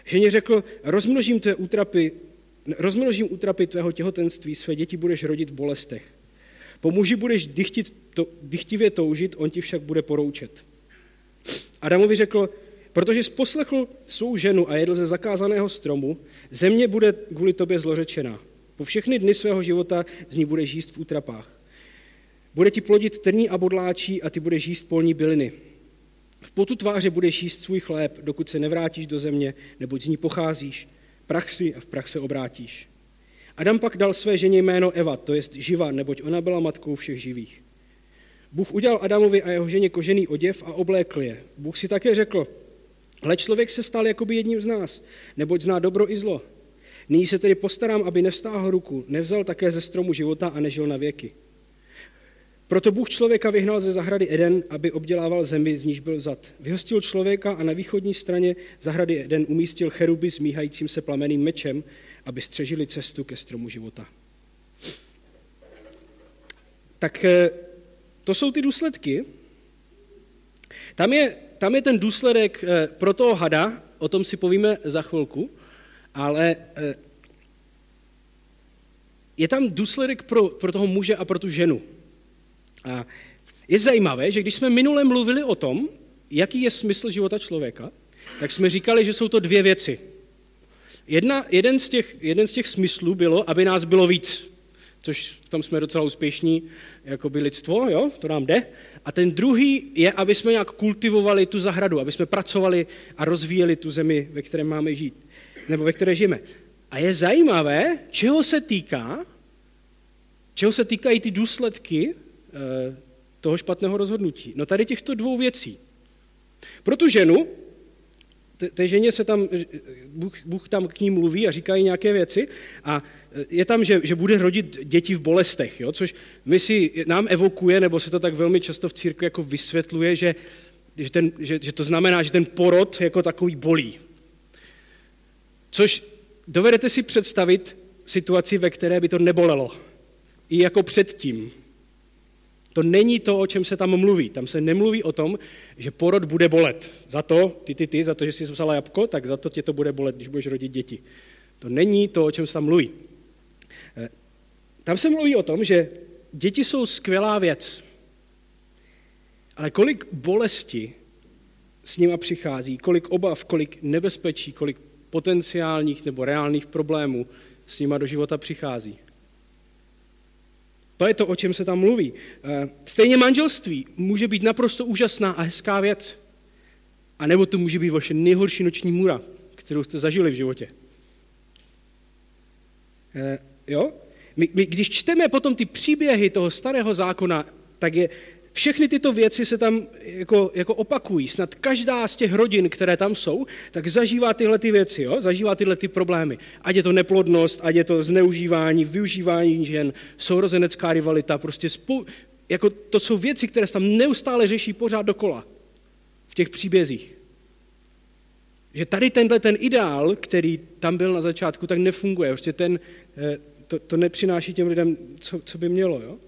Ženě řekl, rozmnožím, tvé útrapy, rozmnožím útrapy tvého těhotenství, své děti budeš rodit v bolestech. Po muži budeš dychtit, to, dychtivě toužit, on ti však bude poroučet. Adamovi řekl, protože jsi poslechl svou ženu a jedl ze zakázaného stromu, země bude kvůli tobě zlořečená. Po všechny dny svého života z ní budeš jíst v útrapách. Bude ti plodit trní a bodláčí a ty budeš jíst polní byliny. V potu tváře budeš jíst svůj chléb, dokud se nevrátíš do země, neboť z ní pocházíš. Prach si a v prach se obrátíš. Adam pak dal své ženě jméno Eva, to jest živa, neboť ona byla matkou všech živých. Bůh udělal Adamovi a jeho ženě kožený oděv a oblékl je. Bůh si také řekl, ale člověk se stal jakoby jedním z nás, neboť zná dobro i zlo. Nyní se tedy postarám, aby nevstáhl ruku, nevzal také ze stromu života a nežil na věky. Proto Bůh člověka vyhnal ze zahrady Eden, aby obdělával zemi, z níž byl vzat. Vyhostil člověka a na východní straně zahrady Eden umístil cheruby s míhajícím se plameným mečem, aby střežili cestu ke stromu života. Tak eh, to jsou ty důsledky. Tam je, tam je ten důsledek eh, pro toho hada, o tom si povíme za chvilku, ale eh, je tam důsledek pro, pro toho muže a pro tu ženu. A je zajímavé, že když jsme minule mluvili o tom, jaký je smysl života člověka, tak jsme říkali, že jsou to dvě věci. Jedna, jeden, z těch, jeden z těch smyslů bylo, aby nás bylo víc, což v tom jsme docela úspěšní, jako by lidstvo, jo, to nám jde. A ten druhý je, aby jsme nějak kultivovali tu zahradu, aby jsme pracovali a rozvíjeli tu zemi, ve které máme žít, nebo ve které žijeme. A je zajímavé, čeho se týká, čeho se týkají ty důsledky Eh, toho špatného rozhodnutí? No tady těchto dvou věcí. Pro tu ženu, té ženě se tam, eh, Bůh, Bůh tam k ní mluví a říká jí nějaké věci a je tam, že, že bude rodit děti v bolestech, jo? což my si, nám evokuje, nebo se to tak velmi často v církvi jako vysvětluje, že, že, ten, že, že to znamená, že ten porod jako takový bolí. Což dovedete si představit situaci, ve které by to nebolelo. I jako předtím. To není to, o čem se tam mluví. Tam se nemluví o tom, že porod bude bolet. Za to, ty, ty, ty, za to, že jsi vzala jabko, tak za to tě to bude bolet, když budeš rodit děti. To není to, o čem se tam mluví. Eh, tam se mluví o tom, že děti jsou skvělá věc. Ale kolik bolesti s nima přichází, kolik obav, kolik nebezpečí, kolik potenciálních nebo reálných problémů s nima do života přichází. To je to, o čem se tam mluví. Eh, stejně manželství může být naprosto úžasná a hezká věc. A nebo to může být vaše nejhorší noční můra, kterou jste zažili v životě. Jo? My, my, když čteme potom ty příběhy toho starého zákona, tak je všechny tyto věci se tam jako, jako opakují. Snad každá z těch rodin, které tam jsou, tak zažívá tyhle ty věci, jo? zažívá tyhle ty problémy. Ať je to neplodnost, ať je to zneužívání, využívání žen, sourozenecká rivalita, prostě spou... jako to jsou věci, které se tam neustále řeší pořád dokola v těch příbězích. Že tady tenhle ten ideál, který tam byl na začátku, tak nefunguje. Prostě ten, eh, to, to nepřináší těm lidem, co, co by mělo. Jo?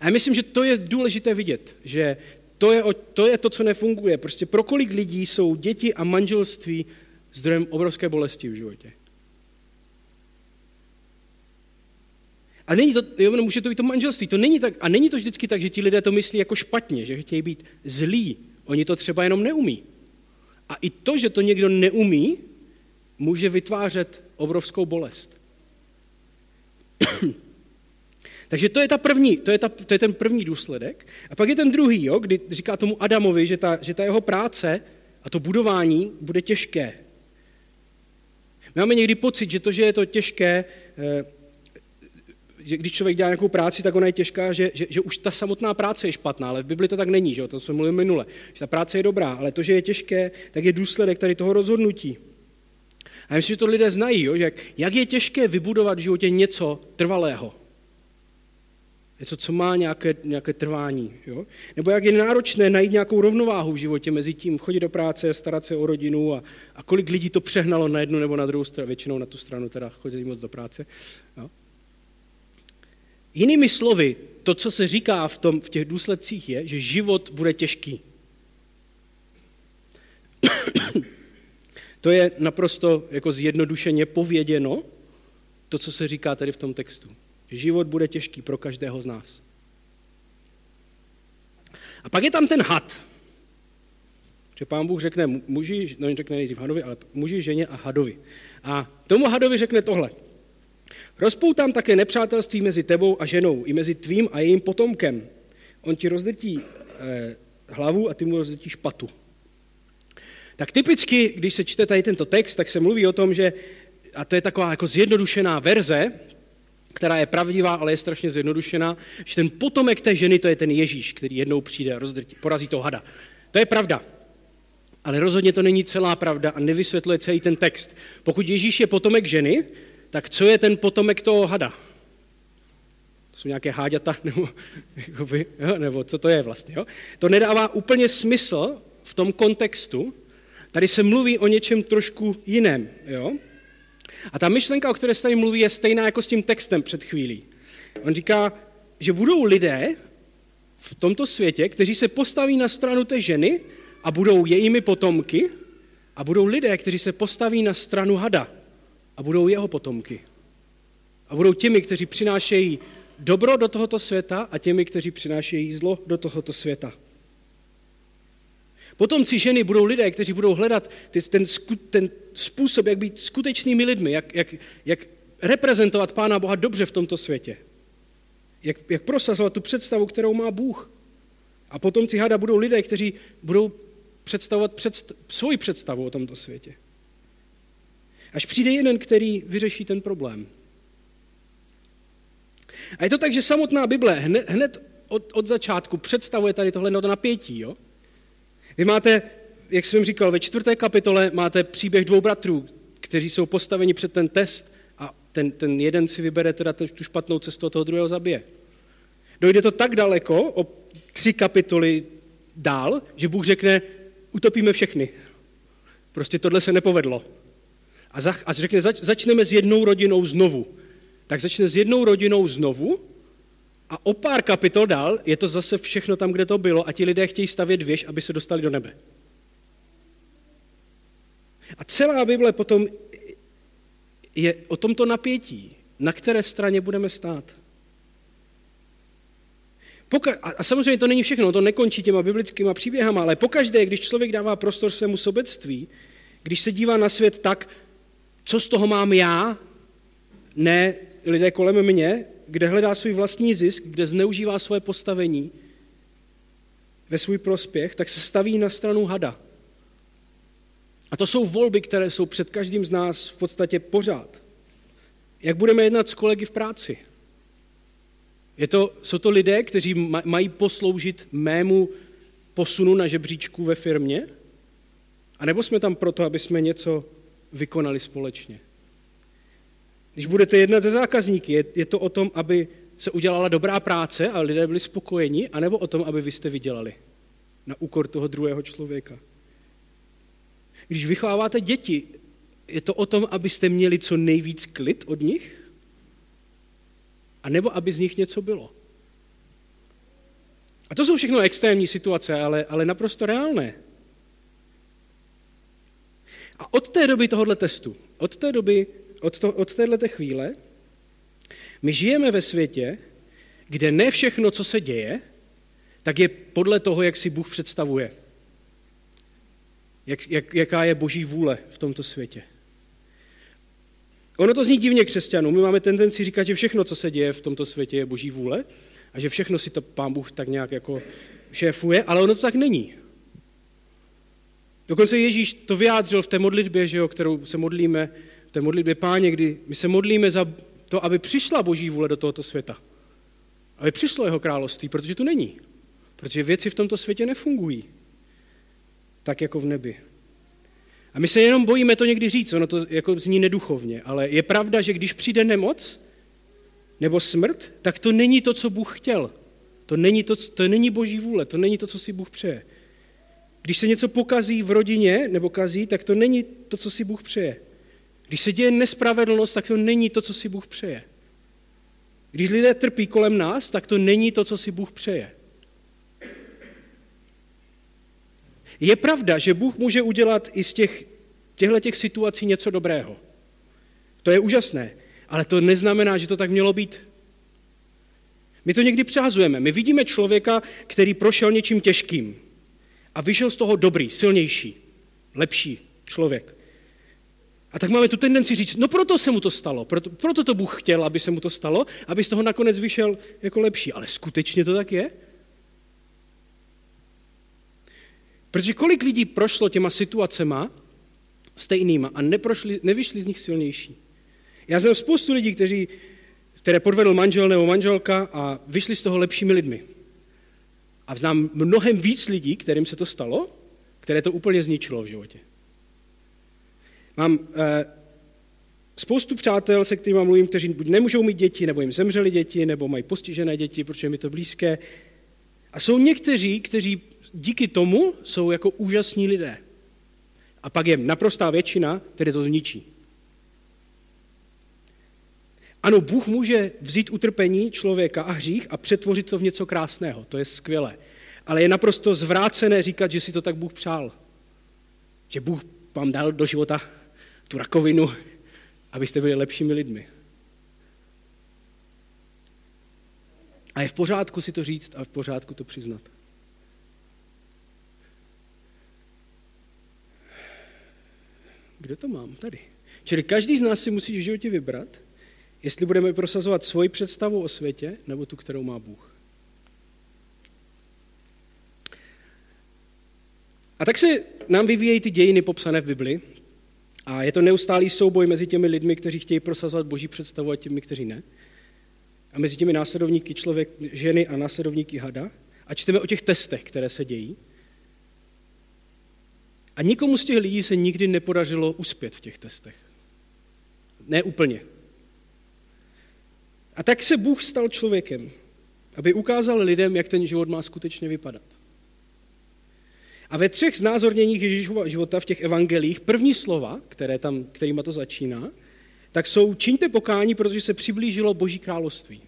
A já myslím, že to je důležité vidět, že to je, to je to, co nefunguje. Prostě pro kolik lidí jsou děti a manželství zdrojem obrovské bolesti v životě. A není to, jo, no, může to být to manželství, to není tak, a není to vždycky tak, že ti lidé to myslí jako špatně, že chtějí být zlí. Oni to třeba jenom neumí. A i to, že to někdo neumí, může vytvářet obrovskou bolest. Takže to je, ta první, to, je ta, to je ten první důsledek. A pak je ten druhý, jo, kdy říká tomu Adamovi, že ta, že ta jeho práce a to budování bude těžké. My máme někdy pocit, že to, že je to těžké, eh, že když člověk dělá nějakou práci, tak ona je těžká, že, že, že už ta samotná práce je špatná, ale v Bibli to tak není, že jo? to jsme mluvili minule, že ta práce je dobrá, ale to, že je těžké, tak je důsledek tady toho rozhodnutí. A myslím, že to lidé znají, jo, jak, jak je těžké vybudovat v životě něco trvalého. Něco, co má nějaké, nějaké trvání. Jo? Nebo jak je náročné najít nějakou rovnováhu v životě mezi tím chodit do práce, starat se o rodinu a, a kolik lidí to přehnalo na jednu nebo na druhou stranu, většinou na tu stranu teda chodí moc do práce. Jo? Jinými slovy, to, co se říká v, tom, v těch důsledcích, je, že život bude těžký. To je naprosto jako zjednodušeně pověděno, to, co se říká tady v tom textu. Život bude těžký pro každého z nás. A pak je tam ten had. Že pán Bůh řekne muži, no řekne nejdřív hadovi, ale muži, ženě a hadovi. A tomu hadovi řekne tohle. Rozpoutám také nepřátelství mezi tebou a ženou, i mezi tvým a jejím potomkem. On ti rozdrtí eh, hlavu a ty mu rozdrtíš patu. Tak typicky, když se čte tady tento text, tak se mluví o tom, že, a to je taková jako zjednodušená verze, která je pravdivá, ale je strašně zjednodušená, že ten potomek té ženy, to je ten Ježíš, který jednou přijde a rozdrtí, porazí toho hada. To je pravda. Ale rozhodně to není celá pravda a nevysvětluje celý ten text. Pokud Ježíš je potomek ženy, tak co je ten potomek toho hada? To jsou nějaké háďata, nebo, jakoby, jo, nebo co to je vlastně. Jo? To nedává úplně smysl v tom kontextu. Tady se mluví o něčem trošku jiném. Jo? A ta myšlenka, o které se tady mluví, je stejná jako s tím textem před chvílí. On říká, že budou lidé v tomto světě, kteří se postaví na stranu té ženy a budou jejími potomky, a budou lidé, kteří se postaví na stranu hada a budou jeho potomky. A budou těmi, kteří přinášejí dobro do tohoto světa a těmi, kteří přinášejí zlo do tohoto světa. Potomci ženy budou lidé, kteří budou hledat ten, ten způsob, jak být skutečnými lidmi, jak, jak, jak reprezentovat Pána Boha dobře v tomto světě. Jak, jak prosazovat tu představu, kterou má Bůh. A potomci hada budou lidé, kteří budou představovat předst- svoji představu o tomto světě. Až přijde jeden, který vyřeší ten problém. A je to tak, že samotná Bible hned, hned od, od začátku představuje tady tohle napětí. Jo? Vy máte, jak jsem říkal, ve čtvrté kapitole máte příběh dvou bratrů, kteří jsou postaveni před ten test a ten, ten jeden si vybere teda tu špatnou cestu a toho druhého zabije. Dojde to tak daleko, o tři kapitoly dál, že Bůh řekne, utopíme všechny. Prostě tohle se nepovedlo. A, za, a řekne, zač, začneme s jednou rodinou znovu. Tak začne s jednou rodinou znovu a o pár kapitol dál je to zase všechno tam, kde to bylo a ti lidé chtějí stavět věž, aby se dostali do nebe. A celá Bible potom je o tomto napětí, na které straně budeme stát. Poka- a samozřejmě to není všechno, to nekončí těma biblickýma příběhama, ale pokaždé, když člověk dává prostor svému sobectví, když se dívá na svět tak, co z toho mám já, ne lidé kolem mě, kde hledá svůj vlastní zisk, kde zneužívá svoje postavení ve svůj prospěch, tak se staví na stranu hada. A to jsou volby, které jsou před každým z nás v podstatě pořád. Jak budeme jednat s kolegy v práci? Je to, jsou to lidé, kteří mají posloužit mému posunu na žebříčku ve firmě? A nebo jsme tam proto, aby jsme něco vykonali společně? Když budete jednat ze zákazníky, je, je to o tom, aby se udělala dobrá práce a lidé byli spokojeni, anebo o tom, aby vy jste vydělali na úkor toho druhého člověka? Když vychováváte děti, je to o tom, abyste měli co nejvíc klid od nich? A nebo aby z nich něco bylo? A to jsou všechno extrémní situace, ale, ale naprosto reálné. A od té doby tohohle testu, od té doby od, to, od této chvíle my žijeme ve světě, kde ne všechno, co se děje, tak je podle toho, jak si Bůh představuje. Jak, jak, jaká je boží vůle v tomto světě. Ono to zní divně křesťanů. My máme tendenci říkat, že všechno, co se děje v tomto světě, je boží vůle a že všechno si to pán Bůh tak nějak jako šéfuje, ale ono to tak není. Dokonce Ježíš to vyjádřil v té modlitbě, že jo, kterou se modlíme, té modlitbě páně, kdy my se modlíme za to, aby přišla boží vůle do tohoto světa. Aby přišlo jeho království, protože tu není. Protože věci v tomto světě nefungují tak jako v nebi. A my se jenom bojíme to někdy říct, ono to jako zní neduchovně, ale je pravda, že když přijde nemoc nebo smrt, tak to není to, co Bůh chtěl. To není, to, to není boží vůle, to není to, co si Bůh přeje. Když se něco pokazí v rodině nebo kazí, tak to není to, co si Bůh přeje. Když se děje nespravedlnost, tak to není to, co si Bůh přeje. Když lidé trpí kolem nás, tak to není to, co si Bůh přeje. Je pravda, že Bůh může udělat i z těch, těchto těch situací něco dobrého. To je úžasné, ale to neznamená, že to tak mělo být. My to někdy přehazujeme. My vidíme člověka, který prošel něčím těžkým a vyšel z toho dobrý, silnější, lepší člověk. A tak máme tu tendenci říct, no proto se mu to stalo, proto, proto to Bůh chtěl, aby se mu to stalo, aby z toho nakonec vyšel jako lepší. Ale skutečně to tak je? Protože kolik lidí prošlo těma situacema stejnýma a neprošli, nevyšli z nich silnější? Já znám spoustu lidí, kteří, které podvedl manžel nebo manželka a vyšli z toho lepšími lidmi. A znám mnohem víc lidí, kterým se to stalo, které to úplně zničilo v životě. Mám eh, spoustu přátel, se kterými mluvím, kteří buď nemůžou mít děti, nebo jim zemřeli děti, nebo mají postižené děti, protože mi to blízké. A jsou někteří, kteří díky tomu jsou jako úžasní lidé. A pak je naprostá většina, které to zničí. Ano, Bůh může vzít utrpení člověka a hřích a přetvořit to v něco krásného. To je skvělé. Ale je naprosto zvrácené říkat, že si to tak Bůh přál. Že Bůh vám dal do života tu rakovinu, abyste byli lepšími lidmi. A je v pořádku si to říct a v pořádku to přiznat. Kde to mám? Tady. Čili každý z nás si musí v životě vybrat, jestli budeme prosazovat svoji představu o světě, nebo tu, kterou má Bůh. A tak se nám vyvíjejí ty dějiny popsané v Bibli. A je to neustálý souboj mezi těmi lidmi, kteří chtějí prosazovat boží představu a těmi, kteří ne. A mezi těmi následovníky člověk, ženy a následovníky hada. A čteme o těch testech, které se dějí. A nikomu z těch lidí se nikdy nepodařilo uspět v těch testech. Ne úplně. A tak se Bůh stal člověkem, aby ukázal lidem, jak ten život má skutečně vypadat. A ve třech znázorněních Ježíšova života v těch evangelích, první slova, které tam, kterýma to začíná, tak jsou čiňte pokání, protože se přiblížilo Boží království.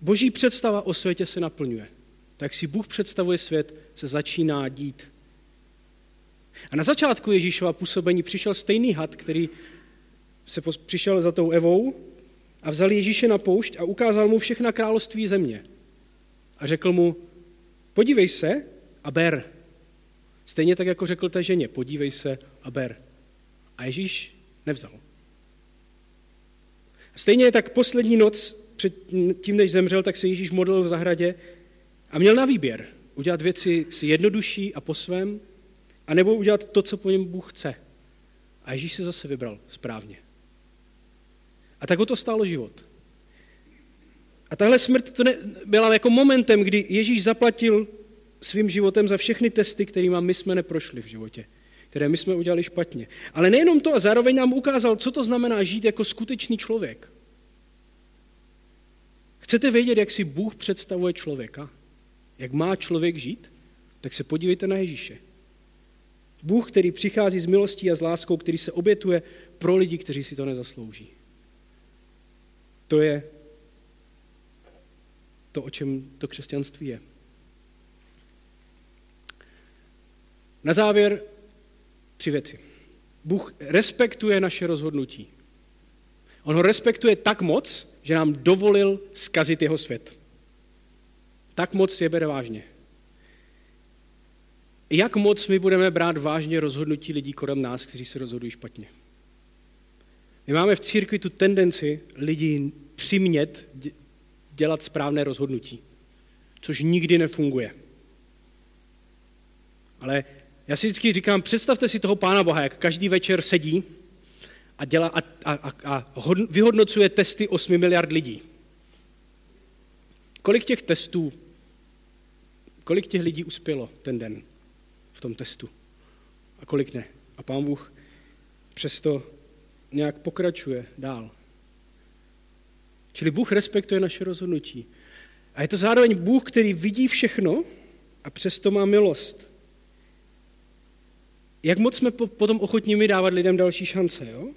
Boží představa o světě se naplňuje. Tak si Bůh představuje svět, se začíná dít. A na začátku Ježíšova působení přišel stejný had, který se přišel za tou Evou a vzal Ježíše na poušť a ukázal mu všechna království země. A řekl mu, podívej se a ber. Stejně tak, jako řekl té ženě, podívej se a ber. A Ježíš nevzal. Stejně tak poslední noc před tím, než zemřel, tak se Ježíš modlil v zahradě a měl na výběr udělat věci si jednodušší a po svém, a nebo udělat to, co po něm Bůh chce. A Ježíš se zase vybral správně. A tak o to stálo život. A tahle smrt to ne, byla jako momentem, kdy Ježíš zaplatil svým životem za všechny testy, kterými my jsme neprošli v životě, které my jsme udělali špatně. Ale nejenom to, a zároveň nám ukázal, co to znamená žít jako skutečný člověk. Chcete vědět, jak si Bůh představuje člověka? Jak má člověk žít? Tak se podívejte na Ježíše. Bůh, který přichází s milostí a s láskou, který se obětuje pro lidi, kteří si to nezaslouží. To je to, o čem to křesťanství je. Na závěr tři věci. Bůh respektuje naše rozhodnutí. On ho respektuje tak moc, že nám dovolil skazit jeho svět. Tak moc je bere vážně. Jak moc my budeme brát vážně rozhodnutí lidí kolem nás, kteří se rozhodují špatně? My máme v církvi tu tendenci lidi přimět dělat správné rozhodnutí, což nikdy nefunguje. Ale já si vždycky říkám, představte si toho Pána Boha, jak každý večer sedí a, dělá, a, a, a vyhodnocuje testy 8 miliard lidí. Kolik těch testů, kolik těch lidí uspělo ten den v tom testu? A kolik ne? A pán Bůh přesto nějak pokračuje dál. Čili Bůh respektuje naše rozhodnutí. A je to zároveň Bůh, který vidí všechno a přesto má milost. Jak moc jsme potom ochotní mi dávat lidem další šance, jo?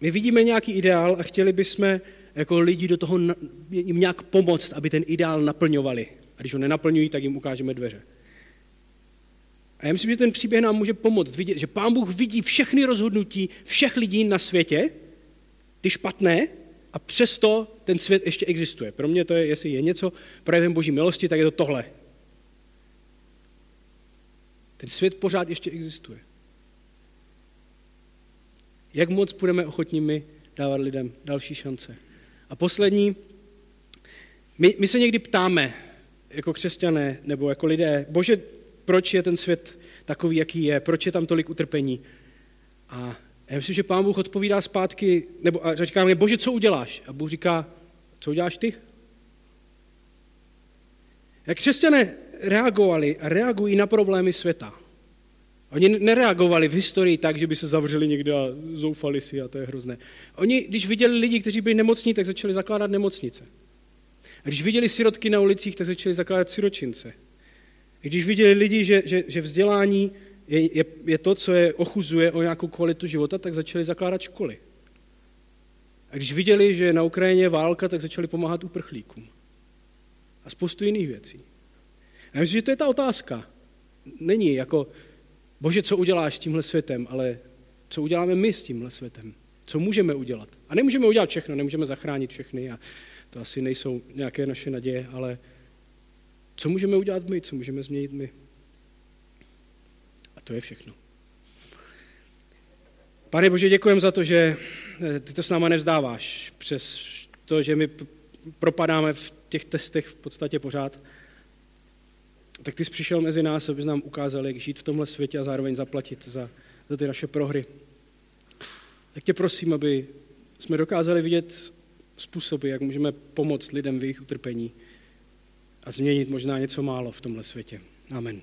My vidíme nějaký ideál a chtěli bychom jako lidi do toho jim nějak pomoct, aby ten ideál naplňovali. A když ho nenaplňují, tak jim ukážeme dveře. A já myslím, že ten příběh nám může pomoct vidět, že Pán Bůh vidí všechny rozhodnutí všech lidí na světě, ty špatné, a přesto ten svět ještě existuje. Pro mě to je, jestli je něco projevem boží milosti, tak je to tohle. Ten svět pořád ještě existuje. Jak moc budeme ochotní my dávat lidem další šance? A poslední, my, my se někdy ptáme, jako křesťané nebo jako lidé, bože, proč je ten svět takový, jaký je, proč je tam tolik utrpení. A já myslím, že pán Bůh odpovídá zpátky, nebo a říká mi, bože, co uděláš? A Bůh říká, co uděláš ty? Jak křesťané reagovali a reagují na problémy světa. Oni nereagovali v historii tak, že by se zavřeli někde a zoufali si a to je hrozné. Oni, když viděli lidi, kteří byli nemocní, tak začali zakládat nemocnice. A když viděli sirotky na ulicích, tak začali zakládat siročince. A když viděli lidi, že, že, že vzdělání je, je, je to, co je ochuzuje o nějakou kvalitu života, tak začali zakládat školy. A když viděli, že na Ukrajině je válka, tak začali pomáhat uprchlíkům. A spoustu jiných věcí. A myslím, že to je ta otázka. Není jako, bože, co uděláš s tímhle světem, ale co uděláme my s tímhle světem. Co můžeme udělat. A nemůžeme udělat všechno, nemůžeme zachránit všechny a to asi nejsou nějaké naše naděje, ale co můžeme udělat my, co můžeme změnit my. A to je všechno. Pane Bože, děkujeme za to, že eh, ty to s náma nevzdáváš, přes to, že my propadáme v těch testech v podstatě pořád. Tak ty jsi přišel mezi nás, abys nám ukázal, jak žít v tomhle světě a zároveň zaplatit za, za ty naše prohry. Tak tě prosím, aby jsme dokázali vidět způsoby, jak můžeme pomoct lidem v jejich utrpení a změnit možná něco málo v tomhle světě. Amen.